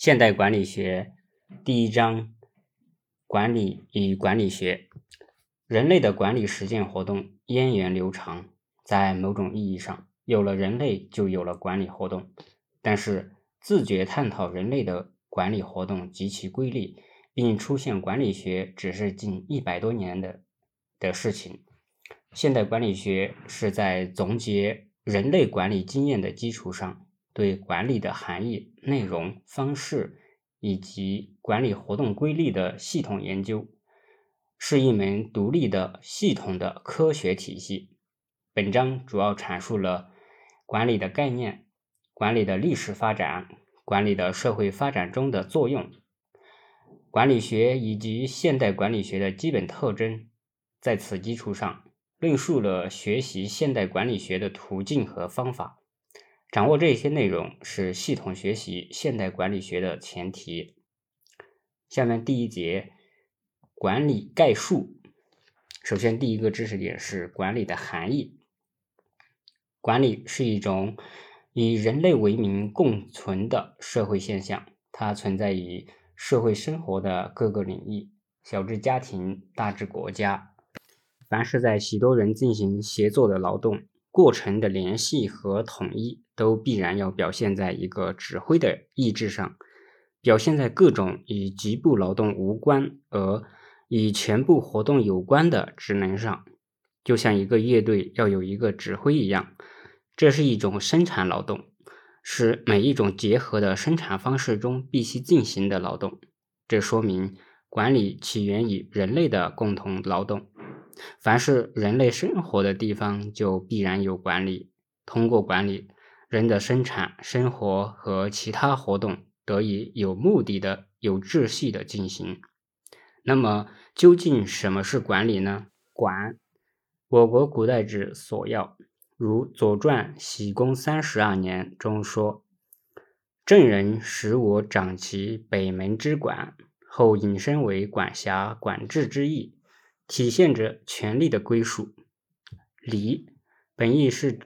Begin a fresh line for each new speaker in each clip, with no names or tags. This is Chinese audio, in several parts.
现代管理学第一章：管理与管理学。人类的管理实践活动源远流长，在某种意义上，有了人类就有了管理活动。但是，自觉探讨人类的管理活动及其规律，并出现管理学，只是近一百多年的的事情。现代管理学是在总结人类管理经验的基础上。对管理的含义、内容、方式以及管理活动规律的系统研究，是一门独立的、系统的科学体系。本章主要阐述了管理的概念、管理的历史发展、管理的社会发展中的作用、管理学以及现代管理学的基本特征。在此基础上，论述了学习现代管理学的途径和方法。掌握这些内容是系统学习现代管理学的前提。下面第一节管理概述。首先，第一个知识点是管理的含义。管理是一种以人类为名共存的社会现象，它存在于社会生活的各个领域，小至家庭，大至国家。凡是在许多人进行协作的劳动。过程的联系和统一都必然要表现在一个指挥的意志上，表现在各种与局部劳动无关而与全部活动有关的职能上，就像一个乐队要有一个指挥一样。这是一种生产劳动，是每一种结合的生产方式中必须进行的劳动。这说明管理起源于人类的共同劳动。凡是人类生活的地方，就必然有管理。通过管理，人的生产、生活和其他活动得以有目的的、有秩序的进行。那么，究竟什么是管理呢？管，我国古代之所要，如《左传》喜公三十二年中说：“郑人使我掌其北门之管，后引申为管辖、管制之意。”体现着权力的归属。礼本意是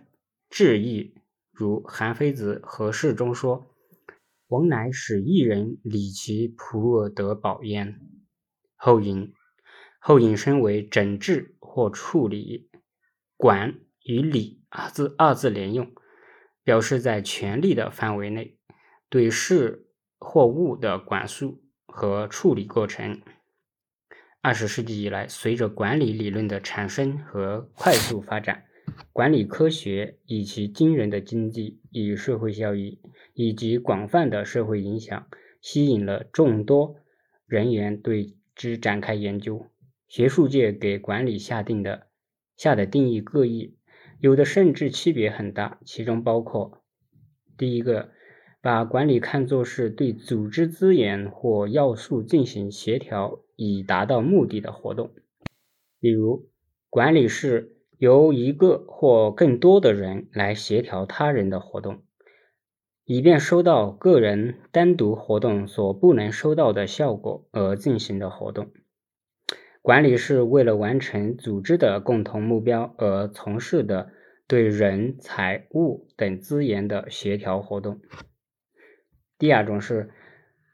治意，如韩非子《和事》中说：“王乃使一人礼其仆而得宝焉。”后引后引申为整治或处理。管与礼二字二字连用，表示在权力的范围内对事或物的管束和处理过程。二十世纪以来，随着管理理论的产生和快速发展，管理科学以其惊人的经济与社会效益以及广泛的社会影响，吸引了众多人员对之展开研究。学术界给管理下定的下的定义各异，有的甚至区别很大。其中包括第一个，把管理看作是对组织资源或要素进行协调。以达到目的的活动，比如管理是由一个或更多的人来协调他人的活动，以便收到个人单独活动所不能收到的效果而进行的活动。管理是为了完成组织的共同目标而从事的对人、财物等资源的协调活动。第二种是，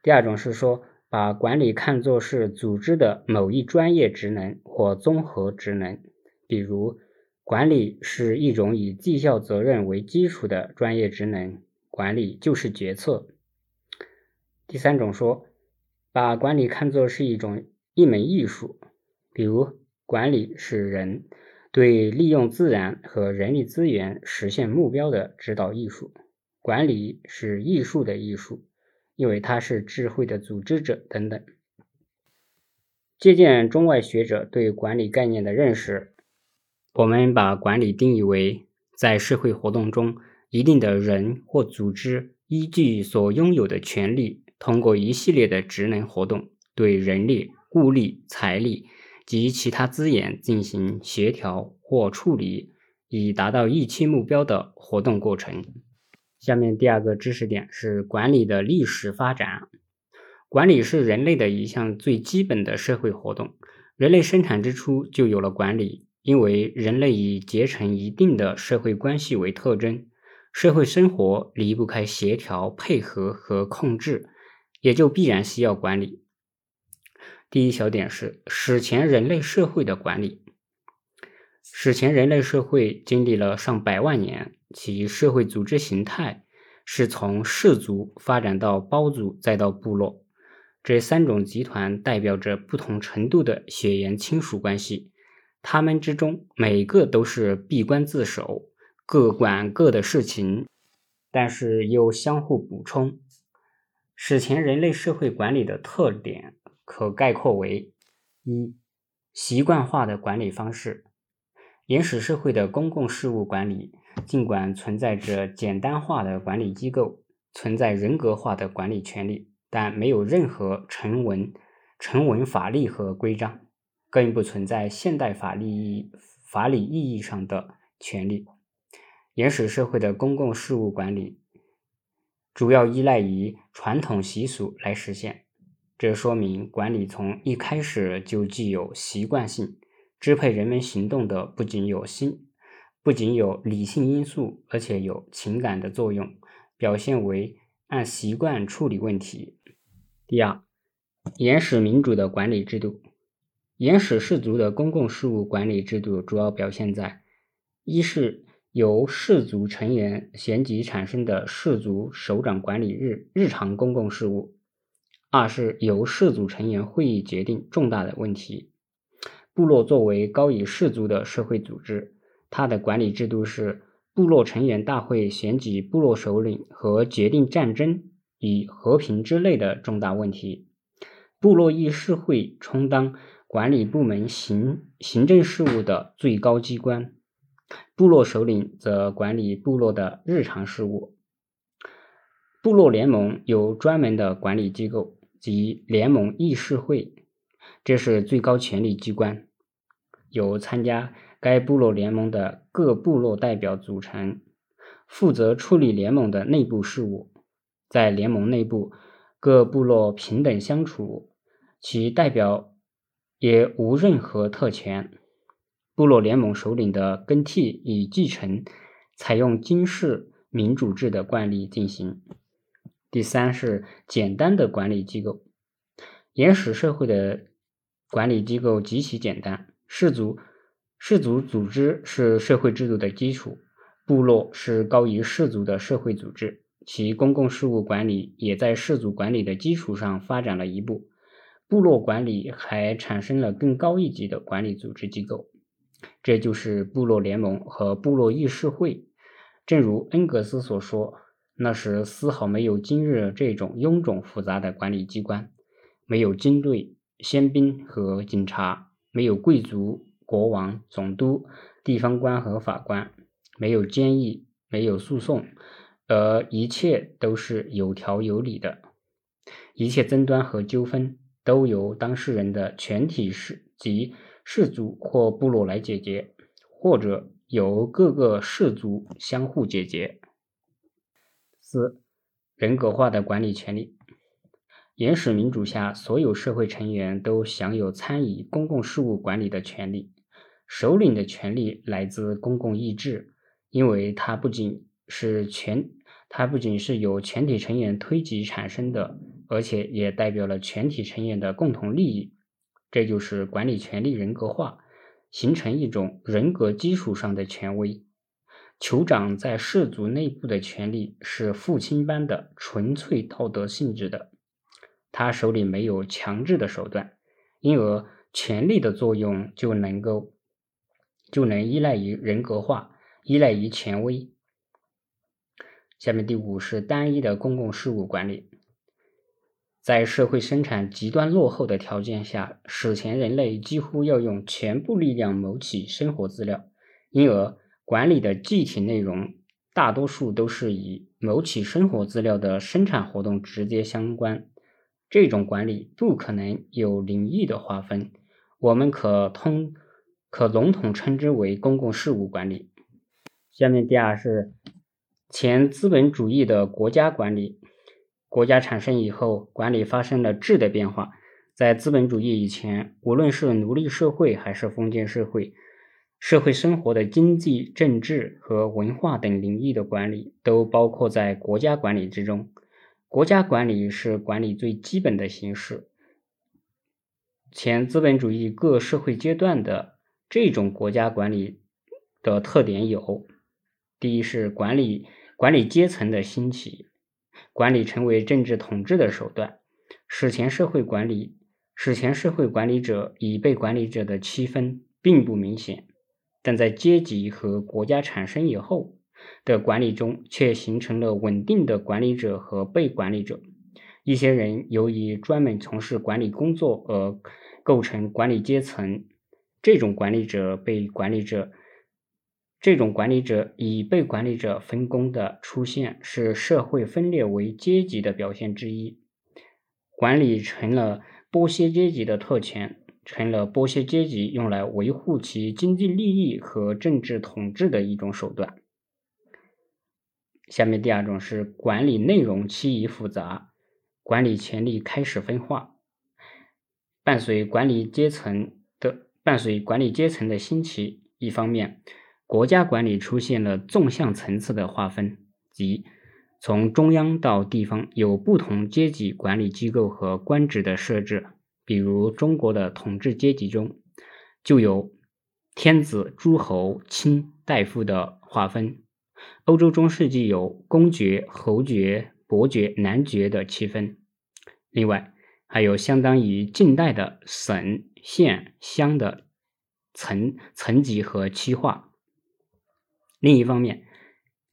第二种是说。把管理看作是组织的某一专业职能或综合职能，比如，管理是一种以绩效责任为基础的专业职能，管理就是决策。第三种说，把管理看作是一种一门艺术，比如，管理是人对利用自然和人力资源实现目标的指导艺术，管理是艺术的艺术。因为他是智慧的组织者等等。借鉴中外学者对管理概念的认识，我们把管理定义为在社会活动中，一定的人或组织依据所拥有的权利，通过一系列的职能活动，对人力、物力、财力及其他资源进行协调或处理，以达到预期目标的活动过程。下面第二个知识点是管理的历史发展。管理是人类的一项最基本的社会活动。人类生产之初就有了管理，因为人类以结成一定的社会关系为特征，社会生活离不开协调、配合和控制。也就必然需要管理。第一小点是史前人类社会的管理。史前人类社会经历了上百万年，其社会组织形态是从氏族发展到胞族，再到部落。这三种集团代表着不同程度的血缘亲属关系，他们之中每个都是闭关自守，各管各的事情，但是又相互补充。史前人类社会管理的特点可概括为：一、习惯化的管理方式。原始社会的公共事务管理，尽管存在着简单化的管理机构，存在人格化的管理权利。但没有任何成文、成文法律和规章，更不存在现代法律意法理意义上的权利。原始社会的公共事务管理主要依赖于传统习俗来实现，这说明管理从一开始就具有习惯性。支配人们行动的不仅有心，不仅有理性因素，而且有情感的作用，表现为按习惯处理问题。第二，原始民主的管理制度，原始氏族的公共事务管理制度主要表现在：一是由氏族成员选举产生的氏族首长管理日日常公共事务；二是由氏族成员会议决定重大的问题。部落作为高于氏族的社会组织，它的管理制度是部落成员大会选举部落首领和决定战争。与和平之类的重大问题，部落议事会充当管理部门行行政事务的最高机关，部落首领则管理部落的日常事务。部落联盟有专门的管理机构及联盟议事会，这是最高权力机关，有参加该部落联盟的各部落代表组成，负责处理联盟的内部事务。在联盟内部，各部落平等相处，其代表也无任何特权。部落联盟首领的更替与继承，采用军事民主制的惯例进行。第三是简单的管理机构。原始社会的管理机构极其简单，氏族氏族组织是社会制度的基础，部落是高于氏族的社会组织。其公共事务管理也在氏族管理的基础上发展了一步，部落管理还产生了更高一级的管理组织机构，这就是部落联盟和部落议事会。正如恩格斯所说，那时丝毫没有今日这种臃肿复杂的管理机关，没有军队、宪兵和警察，没有贵族、国王、总督、地方官和法官，没有监狱，没有诉讼。而一切都是有条有理的，一切争端和纠纷都由当事人的全体氏及氏族或部落来解决，或者由各个氏族相互解决。四、人格化的管理权利。原始民主下，所有社会成员都享有参与公共事务管理的权利。首领的权利来自公共意志，因为他不仅是全。它不仅是由全体成员推举产生的，而且也代表了全体成员的共同利益。这就是管理权力人格化，形成一种人格基础上的权威。酋长在氏族内部的权力是父亲般的纯粹道德性质的，他手里没有强制的手段，因而权力的作用就能够就能依赖于人格化，依赖于权威。下面第五是单一的公共事务管理。在社会生产极端落后的条件下，史前人类几乎要用全部力量谋取生活资料，因而管理的具体内容大多数都是与谋取生活资料的生产活动直接相关。这种管理不可能有领域的划分，我们可通可笼统称之为公共事务管理。下面第二是。前资本主义的国家管理，国家产生以后，管理发生了质的变化。在资本主义以前，无论是奴隶社会还是封建社会，社会生活的经济、政治和文化等领域的管理，都包括在国家管理之中。国家管理是管理最基本的形式。前资本主义各社会阶段的这种国家管理的特点有：第一是管理管理阶层的兴起，管理成为政治统治的手段。史前社会管理，史前社会管理者与被管理者的区分并不明显，但在阶级和国家产生以后。的管理中，却形成了稳定的管理者和被管理者。一些人由于专门从事管理工作而构成管理阶层。这种管理者被管理者，这种管理者与被管理者分工的出现，是社会分裂为阶级的表现之一。管理成了剥削阶级的特权，成了剥削阶级用来维护其经济利益和政治统治的一种手段。下面第二种是管理内容趋于复杂，管理权力开始分化。伴随管理阶层伴随管理阶层的兴起，一方面，国家管理出现了纵向层次的划分，即从中央到地方有不同阶级管理机构和官职的设置。比如中国的统治阶级中，就有天子、诸侯、卿大夫的划分。欧洲中世纪有公爵、侯爵、伯爵、男爵的区分，另外还有相当于近代的省、县、乡的层层级和区划。另一方面，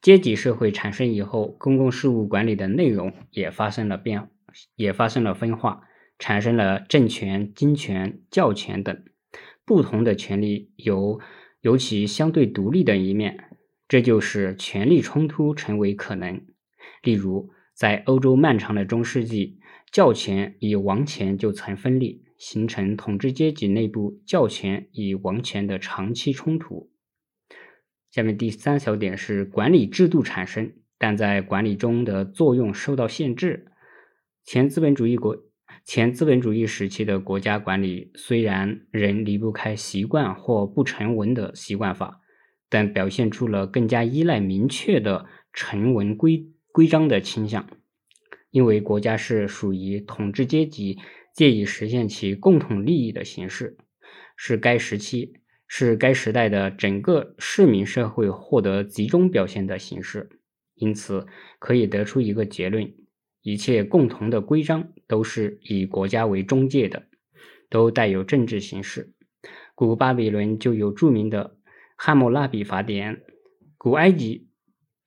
阶级社会产生以后，公共事务管理的内容也发生了变，也发生了分化，产生了政权、金权、教权等不同的权利，有有其相对独立的一面。这就是权力冲突成为可能。例如，在欧洲漫长的中世纪，教权与王权就曾分裂，形成统治阶级内部教权与王权的长期冲突。下面第三小点是管理制度产生，但在管理中的作用受到限制。前资本主义国前资本主义时期的国家管理虽然仍离不开习惯或不成文的习惯法。但表现出了更加依赖明确的成文规规章的倾向，因为国家是属于统治阶级借以实现其共同利益的形式，是该时期是该时代的整个市民社会获得集中表现的形式。因此，可以得出一个结论：一切共同的规章都是以国家为中介的，都带有政治形式。古巴比伦就有著名的。汉谟拉比法典，古埃及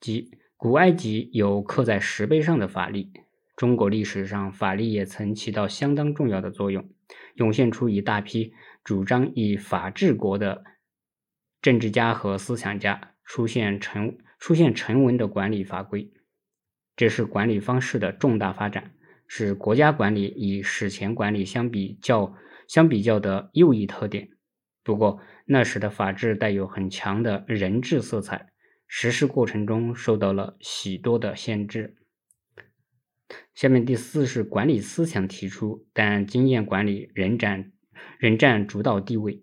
及古埃及有刻在石碑上的法律。中国历史上，法律也曾起到相当重要的作用，涌现出一大批主张以法治国的政治家和思想家，出现成出现成文的管理法规。这是管理方式的重大发展，是国家管理与史前管理相比较相比较的又一特点。不过，那时的法治带有很强的人治色彩，实施过程中受到了许多的限制。下面第四是管理思想提出，但经验管理仍占仍占主导地位。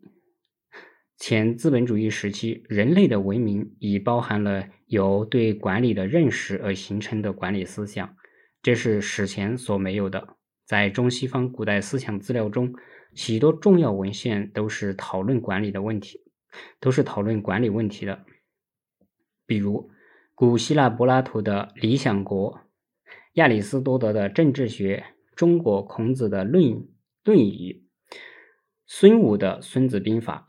前资本主义时期，人类的文明已包含了由对管理的认识而形成的管理思想，这是史前所没有的。在中西方古代思想资料中。许多重要文献都是讨论管理的问题，都是讨论管理问题的。比如，古希腊柏拉图的《理想国》，亚里士多德的政治学，中国孔子的《论论语》，孙武的《孙子兵法》，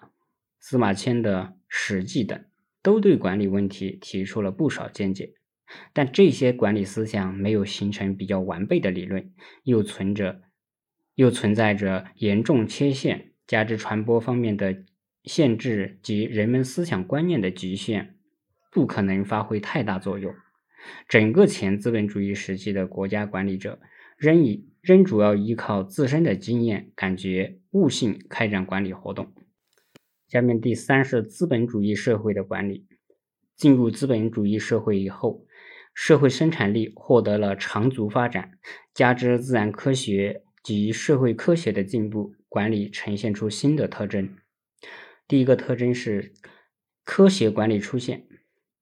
司马迁的《史记》等，都对管理问题提出了不少见解。但这些管理思想没有形成比较完备的理论，又存着。又存在着严重缺陷，加之传播方面的限制及人们思想观念的局限，不可能发挥太大作用。整个前资本主义时期的国家管理者仍以仍主要依靠自身的经验、感觉、悟性开展管理活动。下面第三是资本主义社会的管理。进入资本主义社会以后，社会生产力获得了长足发展，加之自然科学。及社会科学的进步，管理呈现出新的特征。第一个特征是科学管理出现。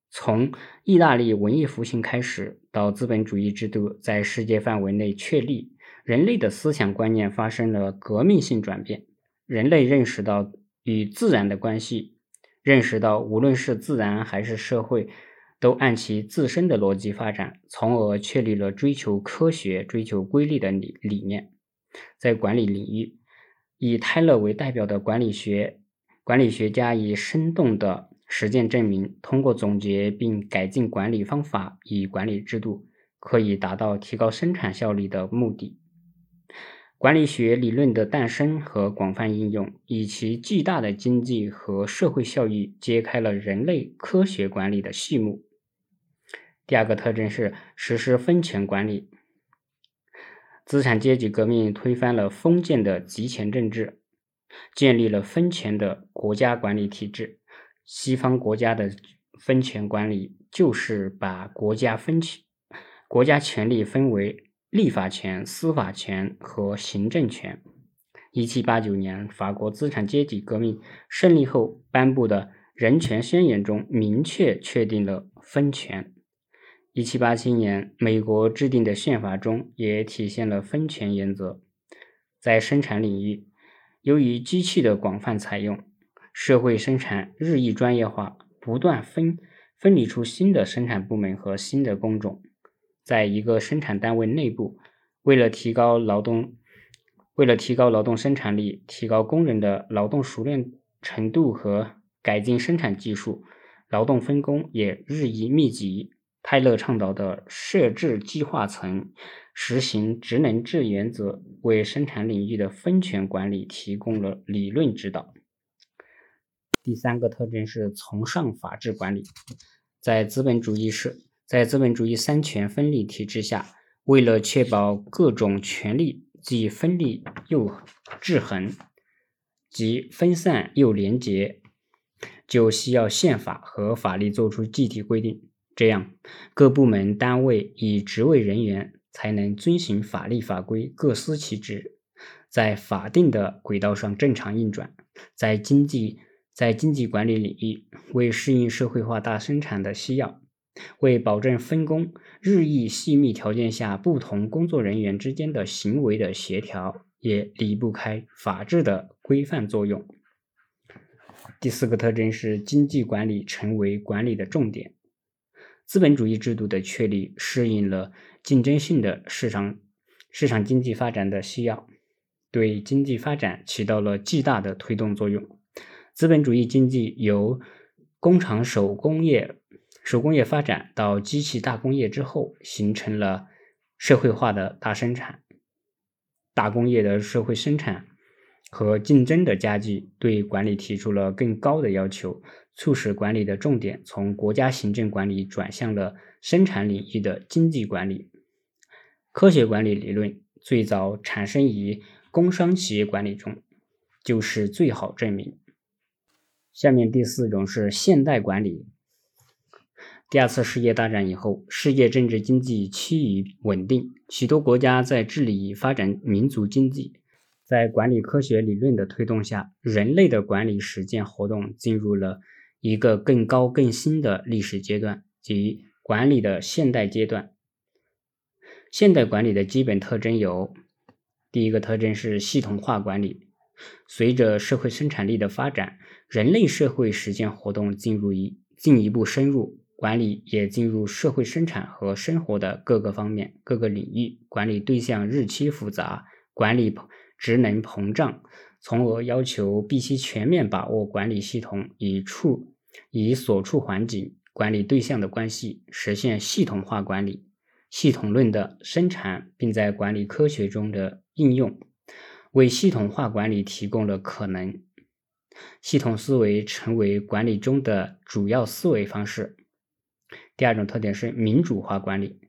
从意大利文艺复兴开始，到资本主义制度在世界范围内确立，人类的思想观念发生了革命性转变。人类认识到与自然的关系，认识到无论是自然还是社会，都按其自身的逻辑发展，从而确立了追求科学、追求规律的理理念。在管理领域，以泰勒为代表的管理学管理学家以生动的。实践证明，通过总结并改进管理方法与管理制度，可以达到提高生产效率的目的。管理学理论的诞生和广泛应用，以其巨大的经济和社会效益，揭开了人类科学管理的序幕。第二个特征是实施分权管理。资产阶级革命推翻了封建的集权政治，建立了分权的国家管理体制。西方国家的分权管理就是把国家分权、国家权力分为立法权、司法权和行政权。一七八九年，法国资产阶级革命胜利后颁布的人权宣言中明确确定了分权。一七八七年，美国制定的宪法中也体现了分权原则。在生产领域，由于机器的广泛采用。社会生产日益专业化，不断分分离出新的生产部门和新的工种。在一个生产单位内部，为了提高劳动，为了提高劳动生产力，提高工人的劳动熟练程度和改进生产技术，劳动分工也日益密集。泰勒倡导的设置计划层、实行职能制原则，为生产领域的分权管理提供了理论指导。第三个特征是崇尚法治管理，在资本主义是，在资本主义三权分立体制下，为了确保各种权力既分立又制衡，即分散又廉洁，就需要宪法和法律作出具体规定，这样各部门单位与职位人员才能遵循法律法规，各司其职，在法定的轨道上正常运转，在经济。在经济管理领域，为适应社会化大生产的需要，为保证分工日益细密条件下不同工作人员之间的行为的协调，也离不开法治的规范作用。第四个特征是经济管理成为管理的重点。资本主义制度的确立适应了竞争性的市场市场经济发展的需要，对经济发展起到了巨大的推动作用。资本主义经济由工厂手工业、手工业发展到机器大工业之后，形成了社会化的大生产。大工业的社会生产和竞争的加剧，对管理提出了更高的要求，促使管理的重点从国家行政管理转向了生产领域的经济管理。科学管理理论最早产生于工商企业管理中，就是最好证明。下面第四种是现代管理。第二次世界大战以后，世界政治经济趋于稳定，许多国家在致力于发展民族经济。在管理科学理论的推动下，人类的管理实践活动进入了一个更高更新的历史阶段，即管理的现代阶段。现代管理的基本特征有：第一个特征是系统化管理。随着社会生产力的发展，人类社会实践活动进入一进一步深入，管理也进入社会生产和生活的各个方面、各个领域。管理对象日趋复杂，管理职能膨胀，从而要求必须全面把握管理系统与处与所处环境、管理对象的关系，实现系统化管理、系统论的生产，并在管理科学中的应用，为系统化管理提供了可能。系统思维成为管理中的主要思维方式。第二种特点是民主化管理。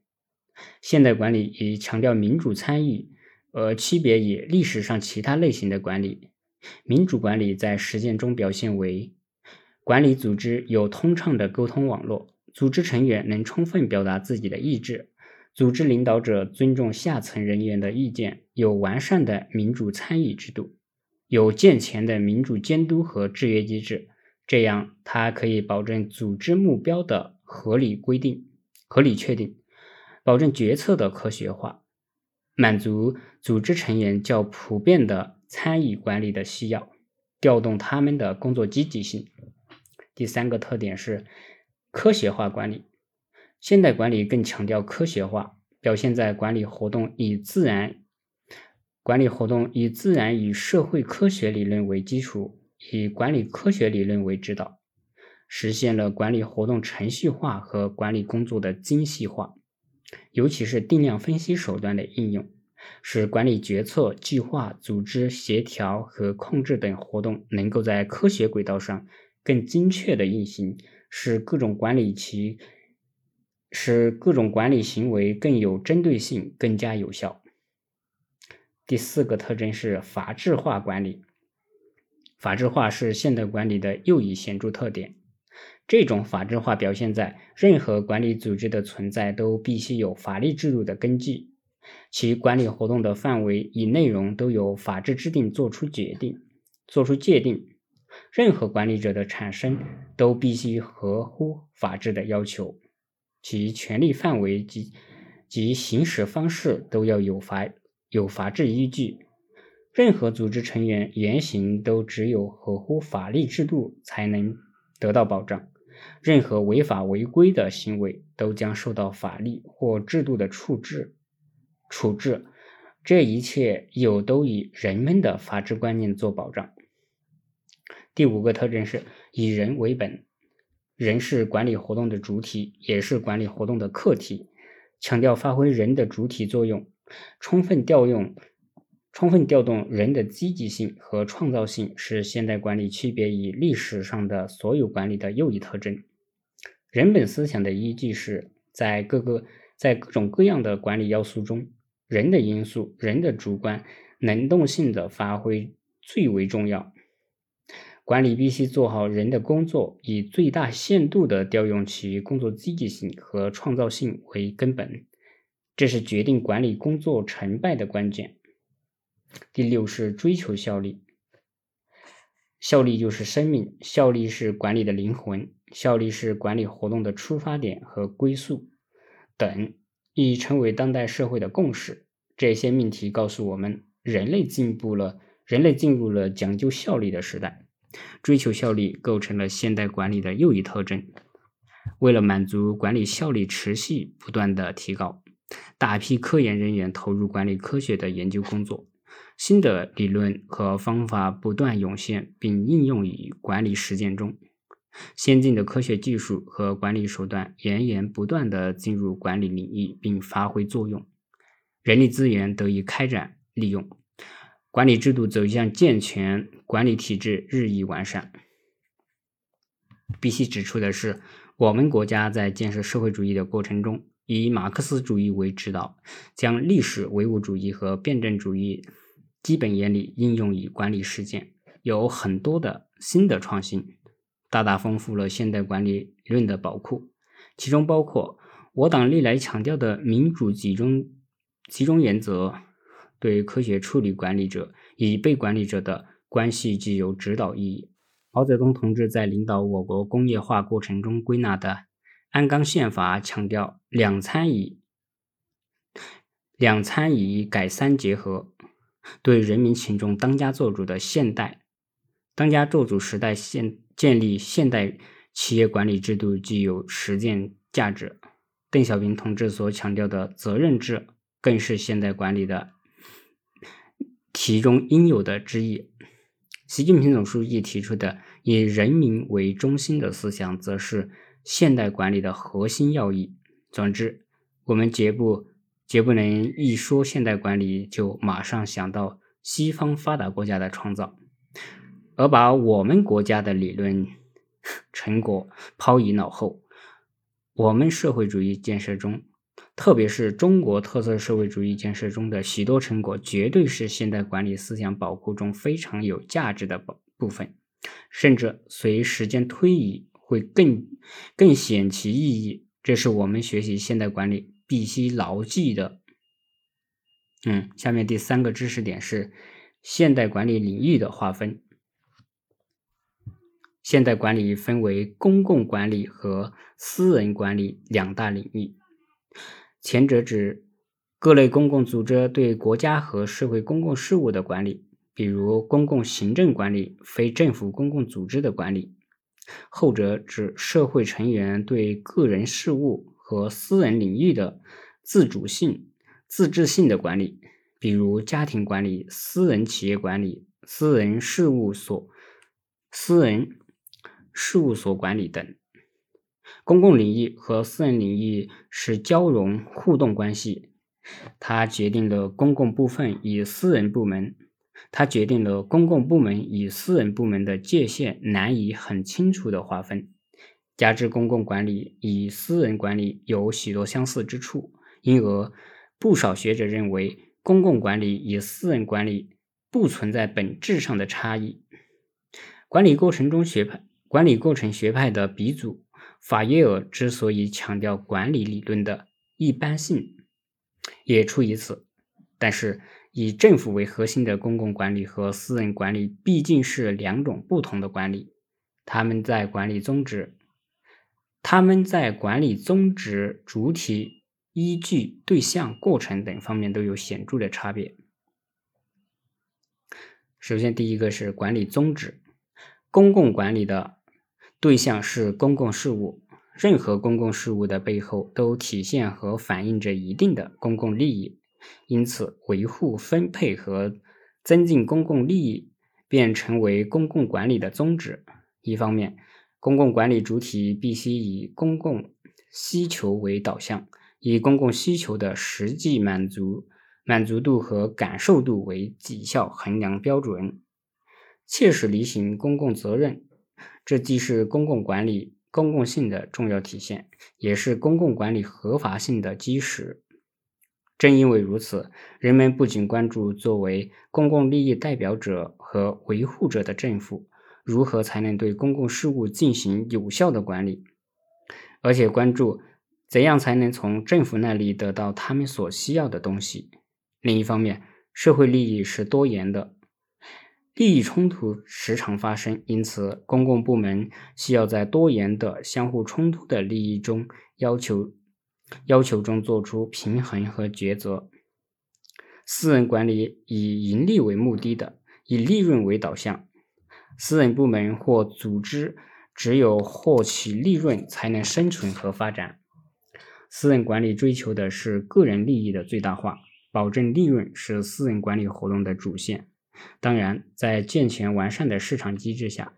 现代管理以强调民主参与，而区别于历史上其他类型的管理。民主管理在实践中表现为：管理组织有通畅的沟通网络，组织成员能充分表达自己的意志，组织领导者尊重下层人员的意见，有完善的民主参与制度。有健全的民主监督和制约机制，这样它可以保证组织目标的合理规定、合理确定，保证决策的科学化，满足组织成员较普遍的参与管理的需要，调动他们的工作积极性。第三个特点是科学化管理。现代管理更强调科学化，表现在管理活动以自然管理活动以自然与社会科学理论为基础，以管理科学理论为指导，实现了管理活动程序化和管理工作的精细化，尤其是定量分析手段的应用，使管理决策、计划、组织协调和控制等活动能够在科学轨道上更精确的运行，使各种管理其。使各种管理行为更有针对性、更加有效。第四个特征是法治化管理。法治化是现代管理的又一显著特点。这种法治化表现在任何管理组织的存在都必须有法律制度的根据，其管理活动的范围与内容都由法制制定做出决定、做出界定。任何管理者的产生都必须合乎法治的要求。其权力范围及及行使方式都要有法有法治依据。任何组织成员言行都只有合乎法律制度才能得到保障。任何违法违规的行为都将受到法律或制度的处置。处置，这一切有都以人们的法治观念做保障。第五个特征是以人为本。人是管理活动的主体，也是管理活动的客体。强调发挥人的主体作用，充分调用、充分调动人的积极性和创造性，是现代管理区别于历史上的所有管理的又一特征。人本思想的依据是在各个在各种各样的管理要素中，人的因素、人的主观能动性的发挥最为重要。管理必须做好人的工作，以最大限度地调用其工作积极性和创造性为根本，这是决定管理工作成败的关键。第六是追求效率，效率就是生命，效率是管理的灵魂，效率是管理活动的出发点和归宿等，已成为当代社会的共识。这些命题告诉我们，人类进步了，人类进入了讲究效率的时代。追求效率构成了现代管理的又一特征。为了满足管理效率持续不断的提高，大批科研人员投入管理科学的研究工作，新的理论和方法不断涌现并应用于管理实践中，先进的科学技术和管理手段源源不断的进入管理领域并发挥作用，人力资源得以开展利用。管理制度走向健全，管理体制日益完善。必须指出的是，我们国家在建设社会主义的过程中，以马克思主义为指导，将历史唯物主义和辩证主义基本原理应用于管理实践，有很多的新的创新，大大丰富了现代管理理论的宝库。其中包括我党历来强调的民主集中集中原则。对科学处理管理者与被管理者的关系具有指导意义。毛泽东同志在领导我国工业化过程中归纳的《鞍钢宪法》强调“两参与、两参与改三结合”，对人民群众当家作主的现代当家作主时代现建立现代企业管理制度具有实践价值。邓小平同志所强调的责任制，更是现代管理的。其中应有的之一。习近平总书记提出的以人民为中心的思想，则是现代管理的核心要义。总之，我们绝不绝不能一说现代管理就马上想到西方发达国家的创造，而把我们国家的理论 成果抛于脑后。我们社会主义建设中。特别是中国特色社会主义建设中的许多成果，绝对是现代管理思想宝库中非常有价值的部部分，甚至随时间推移会更更显其意义。这是我们学习现代管理必须牢记的。嗯，下面第三个知识点是现代管理领域的划分。现代管理分为公共管理和私人管理两大领域。前者指各类公共组织对国家和社会公共事务的管理，比如公共行政管理、非政府公共组织的管理；后者指社会成员对个人事务和私人领域的自主性、自治性的管理，比如家庭管理、私人企业管理、私人事务所、私人。事务所管理等，公共领域和私人领域是交融互动关系，它决定了公共部分与私人部门，它决定了公共部门与私人部门的界限难以很清楚的划分。加之公共管理与私人管理有许多相似之处，因而不少学者认为，公共管理与私人管理不存在本质上的差异。管理过程中学派。管理过程学派的鼻祖法耶尔之所以强调管理理论的一般性，也出于此。但是，以政府为核心的公共管理和私人管理毕竟是两种不同的管理，他们在管理宗旨、他们在管理宗旨、主体、依据、对象、过程等方面都有显著的差别。首先，第一个是管理宗旨，公共管理的。对象是公共事务，任何公共事务的背后都体现和反映着一定的公共利益，因此维护、分配和增进公共利益便成为公共管理的宗旨。一方面，公共管理主体必须以公共需求为导向，以公共需求的实际满足满足度和感受度为绩效衡量标准，切实履行公共责任。这既是公共管理公共性的重要体现，也是公共管理合法性的基石。正因为如此，人们不仅关注作为公共利益代表者和维护者的政府如何才能对公共事务进行有效的管理，而且关注怎样才能从政府那里得到他们所需要的东西。另一方面，社会利益是多元的。利益冲突时常发生，因此公共部门需要在多元的相互冲突的利益中要求要求中做出平衡和抉择。私人管理以盈利为目的的，以利润为导向，私人部门或组织只有获取利润才能生存和发展。私人管理追求的是个人利益的最大化，保证利润是私人管理活动的主线。当然，在健全完善的市场机制下，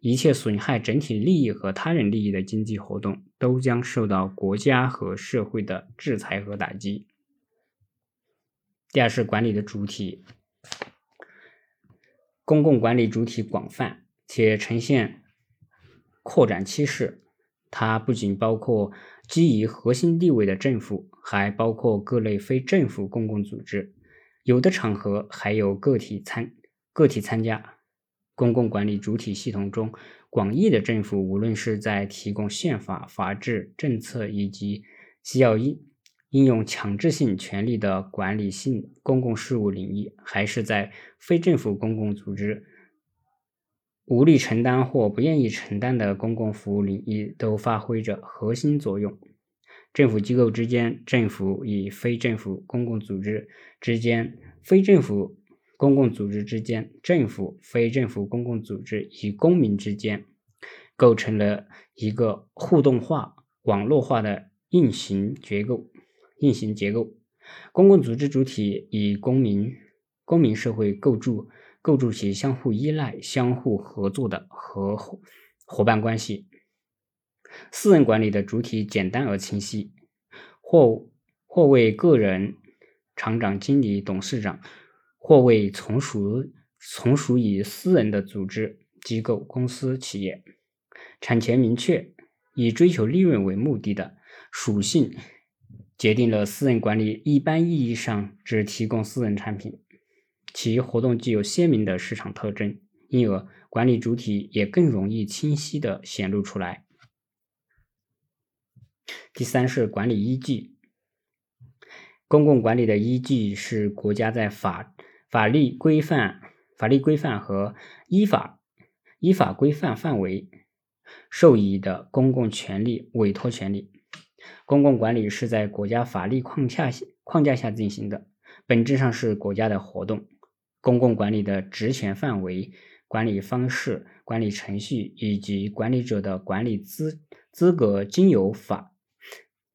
一切损害整体利益和他人利益的经济活动都将受到国家和社会的制裁和打击。第二是管理的主体，公共管理主体广泛且呈现扩展趋势，它不仅包括基于核心地位的政府，还包括各类非政府公共组织。有的场合还有个体参个体参加。公共管理主体系统中，广义的政府，无论是在提供宪法、法治、政策以及需要应应用强制性权利的管理性公共事务领域，还是在非政府公共组织无力承担或不愿意承担的公共服务领域，都发挥着核心作用。政府机构之间、政府与非政府公共组织之间、非政府公共组织之间、政府、非政府公共组织与公民之间，构成了一个互动化、网络化的运行结构。运行结构，公共组织主体与公民、公民社会构筑、构筑起相互依赖、相互合作的合伙伴关系。私人管理的主体简单而清晰，或或为个人、厂长、经理、董事长，或为从属从属于私人的组织、机构、公司、企业，产权明确，以追求利润为目的的属性，决定了私人管理一般意义上只提供私人产品，其活动具有鲜明的市场特征，因而管理主体也更容易清晰地显露出来。第三是管理依据，公共管理的依据是国家在法法律规范、法律规范和依法依法规范范围授予的公共权利委托权利。公共管理是在国家法律框架下框架下进行的，本质上是国家的活动。公共管理的职权范围、管理方式、管理程序以及管理者的管理资资格，均由法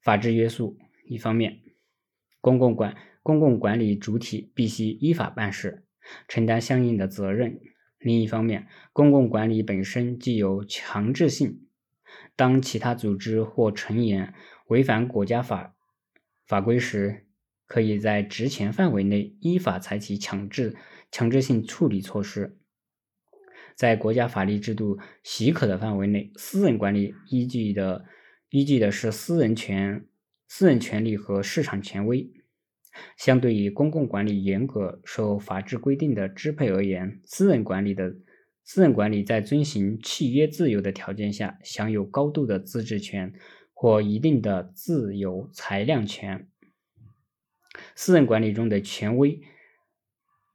法制约束。一方面，公共管公共管理主体必须依法办事，承担相应的责任；另一方面，公共管理本身具有强制性。当其他组织或成员违反国家法法规时，可以在职权范围内依法采取强制强制性处理措施。在国家法律制度许可的范围内，私人管理依据的依据的是私人权、私人权利和市场权威。相对于公共管理严格受法制规定的支配而言，私人管理的。私人管理在遵循契约自由的条件下，享有高度的自治权或一定的自由裁量权。私人管理中的权威，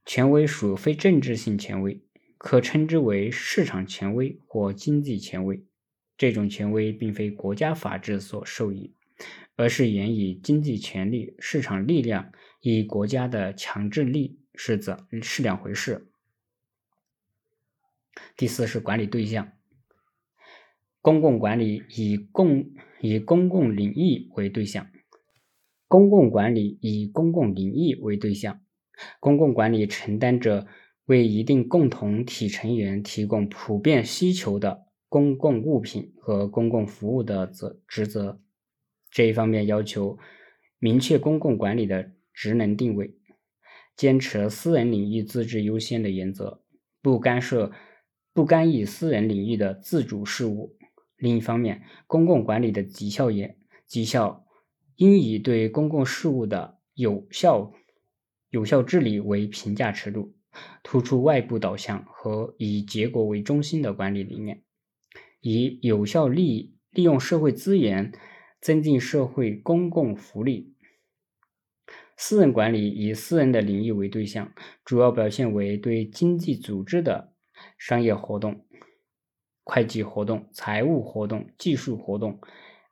权威属非政治性权威，可称之为市场权威或经济权威。这种权威并非国家法治所授予，而是源于经济权力、市场力量与国家的强制力是怎是两回事。第四是管理对象，公共管理以公以公共领域为对象，公共管理以公共领域为对象，公共管理承担着为一定共同体成员提供普遍需求的公共物品和公共服务的责职责。这一方面要求明确公共管理的职能定位，坚持私人领域自治优先的原则，不干涉。不干预私人领域的自主事务。另一方面，公共管理的绩效也绩效应以对公共事务的有效有效治理为评价尺度，突出外部导向和以结果为中心的管理理念，以有效利利用社会资源，增进社会公共福利。私人管理以私人的领域为对象，主要表现为对经济组织的。商业活动、会计活动、财务活动、技术活动、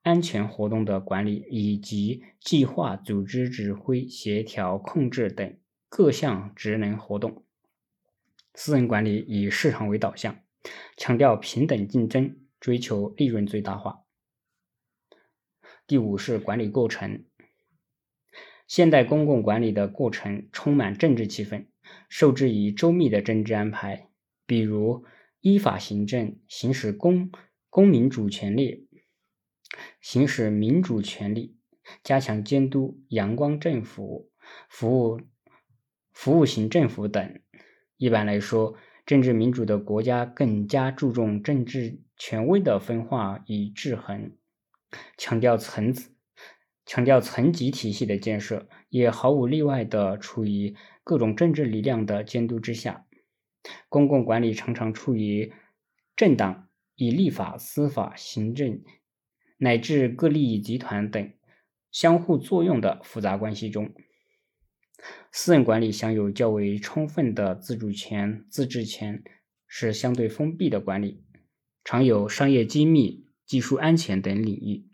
安全活动的管理，以及计划、组织、指挥、协调、控制等各项职能活动。私人管理以市场为导向，强调平等竞争，追求利润最大化。第五是管理过程。现代公共管理的过程充满政治气氛，受制于周密的政治安排。比如依法行政、行使公公民主权利、行使民主权利、加强监督、阳光政府、服务服务型政府等。一般来说，政治民主的国家更加注重政治权威的分化与制衡，强调层次、强调层级体系的建设，也毫无例外的处于各种政治力量的监督之下。公共管理常常处于政党以立法、司法、行政乃至各利益集团等相互作用的复杂关系中。私人管理享有较为充分的自主权、自治权，是相对封闭的管理，常有商业机密、技术安全等领域。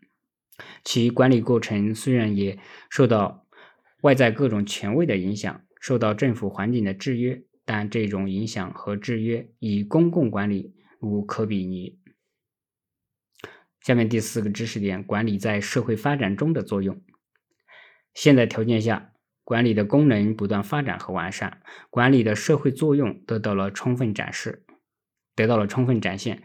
其管理过程虽然也受到外在各种权威的影响，受到政府环境的制约。但这种影响和制约与公共管理无可比拟。下面第四个知识点：管理在社会发展中的作用。现在条件下，管理的功能不断发展和完善，管理的社会作用得到了充分展示，得到了充分展现。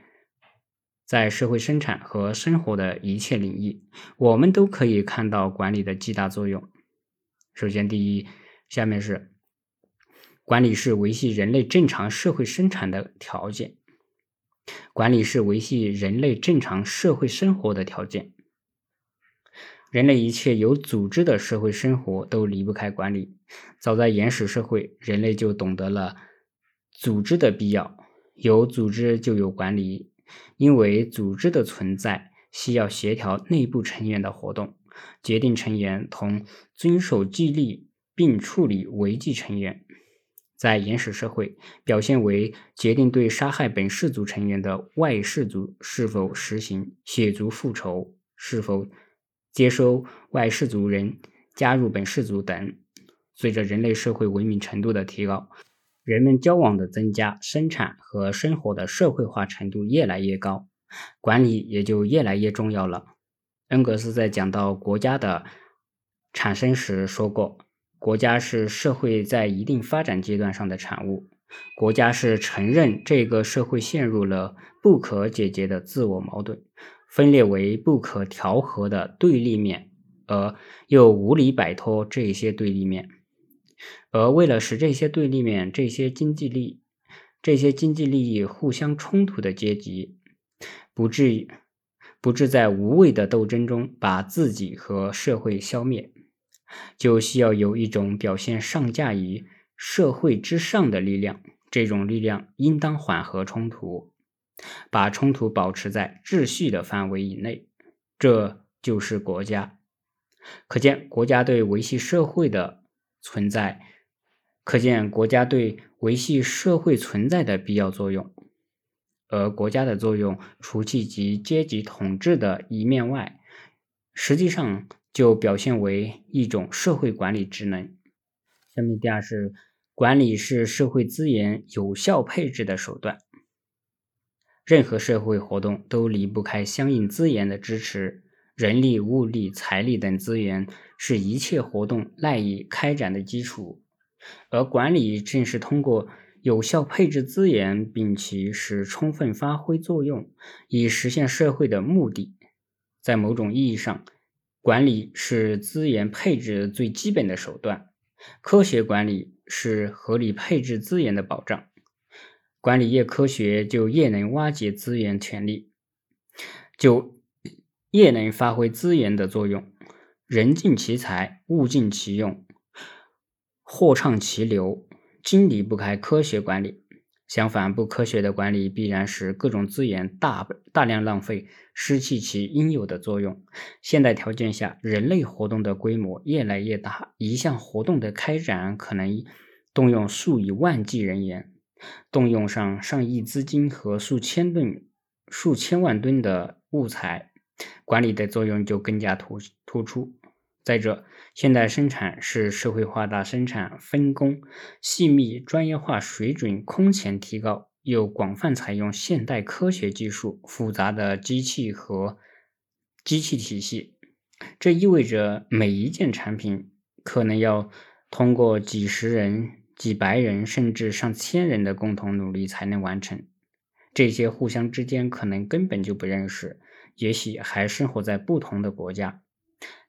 在社会生产和生活的一切领域，我们都可以看到管理的巨大作用。首先，第一，下面是。管理是维系人类正常社会生产的条件，管理是维系人类正常社会生活的条件。人类一切有组织的社会生活都离不开管理。早在原始社会，人类就懂得了组织的必要，有组织就有管理，因为组织的存在需要协调内部成员的活动，决定成员同遵守纪律，并处理违纪成员。在原始社会表现为决定对杀害本氏族成员的外氏族是否实行血族复仇，是否接收外氏族人加入本氏族等。随着人类社会文明程度的提高，人们交往的增加，生产和生活的社会化程度越来越高，管理也就越来越重要了。恩格斯在讲到国家的产生时说过：“国家是社会在一定发展阶段上的产物，国家是承认这个社会陷入了不可解决的自我矛盾，分裂为不可调和的对立面，而又无力摆脱这些对立面。”而为了使这些对立面、这些经济利、这些经济利益互相冲突的阶级，不至于不致在无谓的斗争中把自己和社会消灭，就需要有一种表现上架于社会之上的力量。这种力量应当缓和冲突，把冲突保持在秩序的范围以内。这就是国家。可见，国家对维系社会的。存在，可见国家对维系社会存在的必要作用。而国家的作用，除其及阶级统治的一面外，实际上就表现为一种社会管理职能。下面第二是，管理是社会资源有效配置的手段。任何社会活动都离不开相应资源的支持。人力、物力、财力等资源是一切活动赖以开展的基础，而管理正是通过有效配置资源，并其使充分发挥作用，以实现社会的目的。在某种意义上，管理是资源配置最基本的手段。科学管理是合理配置资源的保障。管理越科学，就越能挖掘资源潜力，就。越能发挥资源的作用，人尽其才，物尽其用，货畅其流，均离不开科学管理。相反，不科学的管理必然使各种资源大大量浪费，失去其应有的作用。现代条件下，人类活动的规模越来越大，一项活动的开展可能动用数以万计人员，动用上上亿资金和数千吨、数千万吨的物材。管理的作用就更加突突出。再者，现代生产是社会化大生产、分工细密、专业化水准空前提高，又广泛采用现代科学技术、复杂的机器和机器体系。这意味着每一件产品可能要通过几十人、几百人，甚至上千人的共同努力才能完成。这些互相之间可能根本就不认识。也许还生活在不同的国家，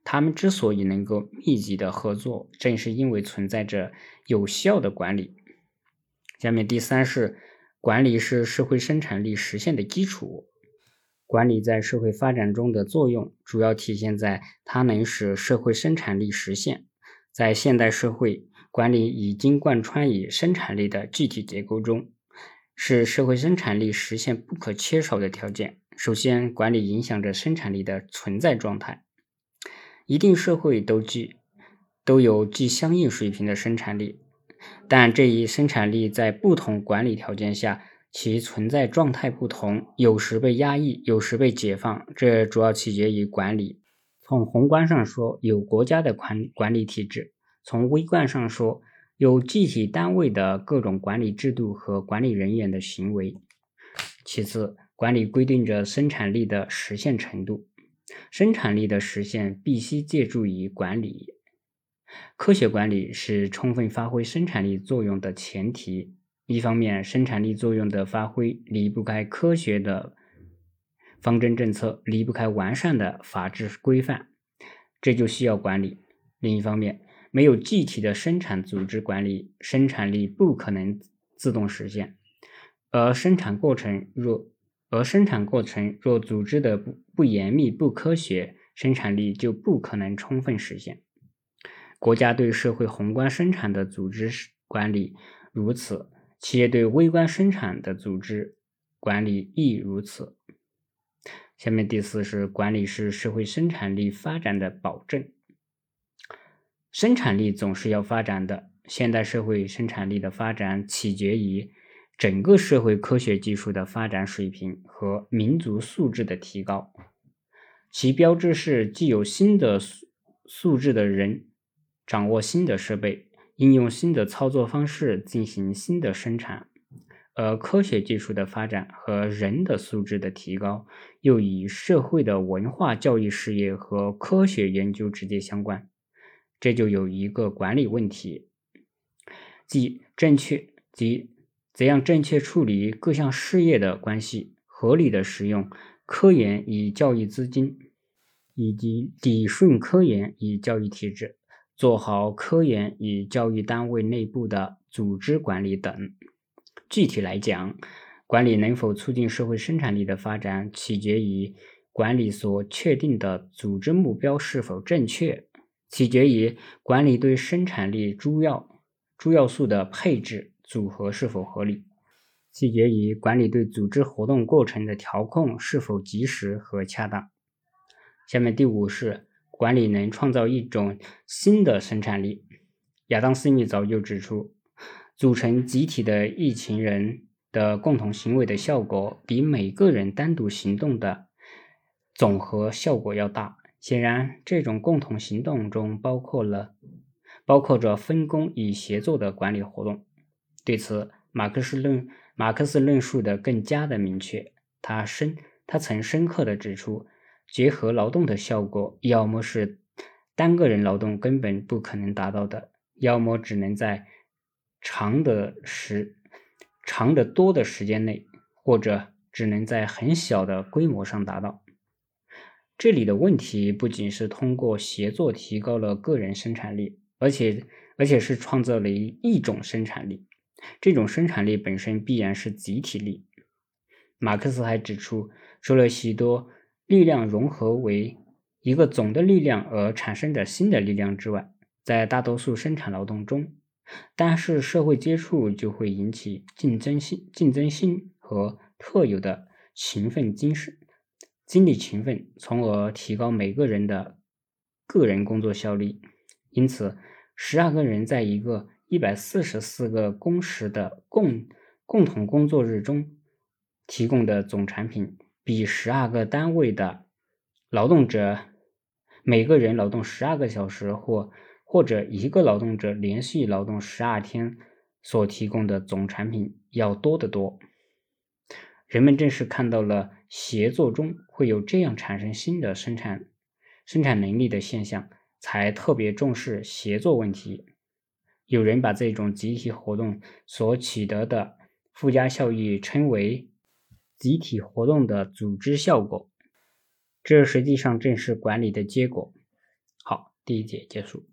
他们之所以能够密集的合作，正是因为存在着有效的管理。下面第三是，管理是社会生产力实现的基础。管理在社会发展中的作用，主要体现在它能使社会生产力实现。在现代社会，管理已经贯穿于生产力的具体结构中，是社会生产力实现不可缺少的条件。首先，管理影响着生产力的存在状态。一定社会都具都有具相应水平的生产力，但这一生产力在不同管理条件下，其存在状态不同，有时被压抑，有时被解放。这主要取决于管理。从宏观上说，有国家的管管理体制；从微观上说，有具体单位的各种管理制度和管理人员的行为。其次，管理规定着生产力的实现程度，生产力的实现必须借助于管理。科学管理是充分发挥生产力作用的前提。一方面，生产力作用的发挥离不开科学的方针政策，离不开完善的法治规范，这就需要管理。另一方面，没有具体的生产组织管理，生产力不可能自动实现，而生产过程若而生产过程若组织的不不严密、不科学，生产力就不可能充分实现。国家对社会宏观生产的组织管理如此，企业对微观生产的组织管理亦如此。下面第四是管理是社会生产力发展的保证。生产力总是要发展的，现代社会生产力的发展取决于整个社会科学技术的发展水平和民族素质的提高。其标志是既有新的素素质的人，掌握新的设备，应用新的操作方式进行新的生产。而科学技术的发展和人的素质的提高，又与社会的文化教育事业和科学研究直接相关。这就有一个管理问题，即正确即怎样正确处理各项事业的关系，合理的使用科研与教育资金，以及理顺科研与教育体制，做好科研与教育单位内部的组织管理等。具体来讲，管理能否促进社会生产力的发展，取决于管理所确定的组织目标是否正确。取决于管理对生产力主要主要素的配置组合是否合理，取决于管理对组织活动过程的调控是否及时和恰当。下面第五是管理能创造一种新的生产力。亚当·斯密早就指出，组成集体的一群人的共同行为的效果，比每个人单独行动的总和效果要大。显然，这种共同行动中包括了包括着分工与协作的管理活动。对此，马克思论马克思论述的更加的明确。他深他曾深刻的指出，结合劳动的效果，要么是单个人劳动根本不可能达到的，要么只能在长的时长的多的时间内，或者只能在很小的规模上达到。这里的问题不仅是通过协作提高了个人生产力，而且而且是创造了一种生产力。这种生产力本身必然是集体力。马克思还指出，除了许多力量融合为一个总的力量而产生的新的力量之外，在大多数生产劳动中，单是社会接触就会引起竞争性、竞争性和特有的勤奋精神。精力勤奋，从而提高每个人的个人工作效率。因此，十二个人在一个一百四十四个工时的共共同工作日中提供的总产品，比十二个单位的劳动者每个人劳动十二个小时或或者一个劳动者连续劳动十二天所提供的总产品要多得多。人们正是看到了协作中会有这样产生新的生产生产能力的现象，才特别重视协作问题。有人把这种集体活动所取得的附加效益称为集体活动的组织效果，这实际上正是管理的结果。好，第一节结束。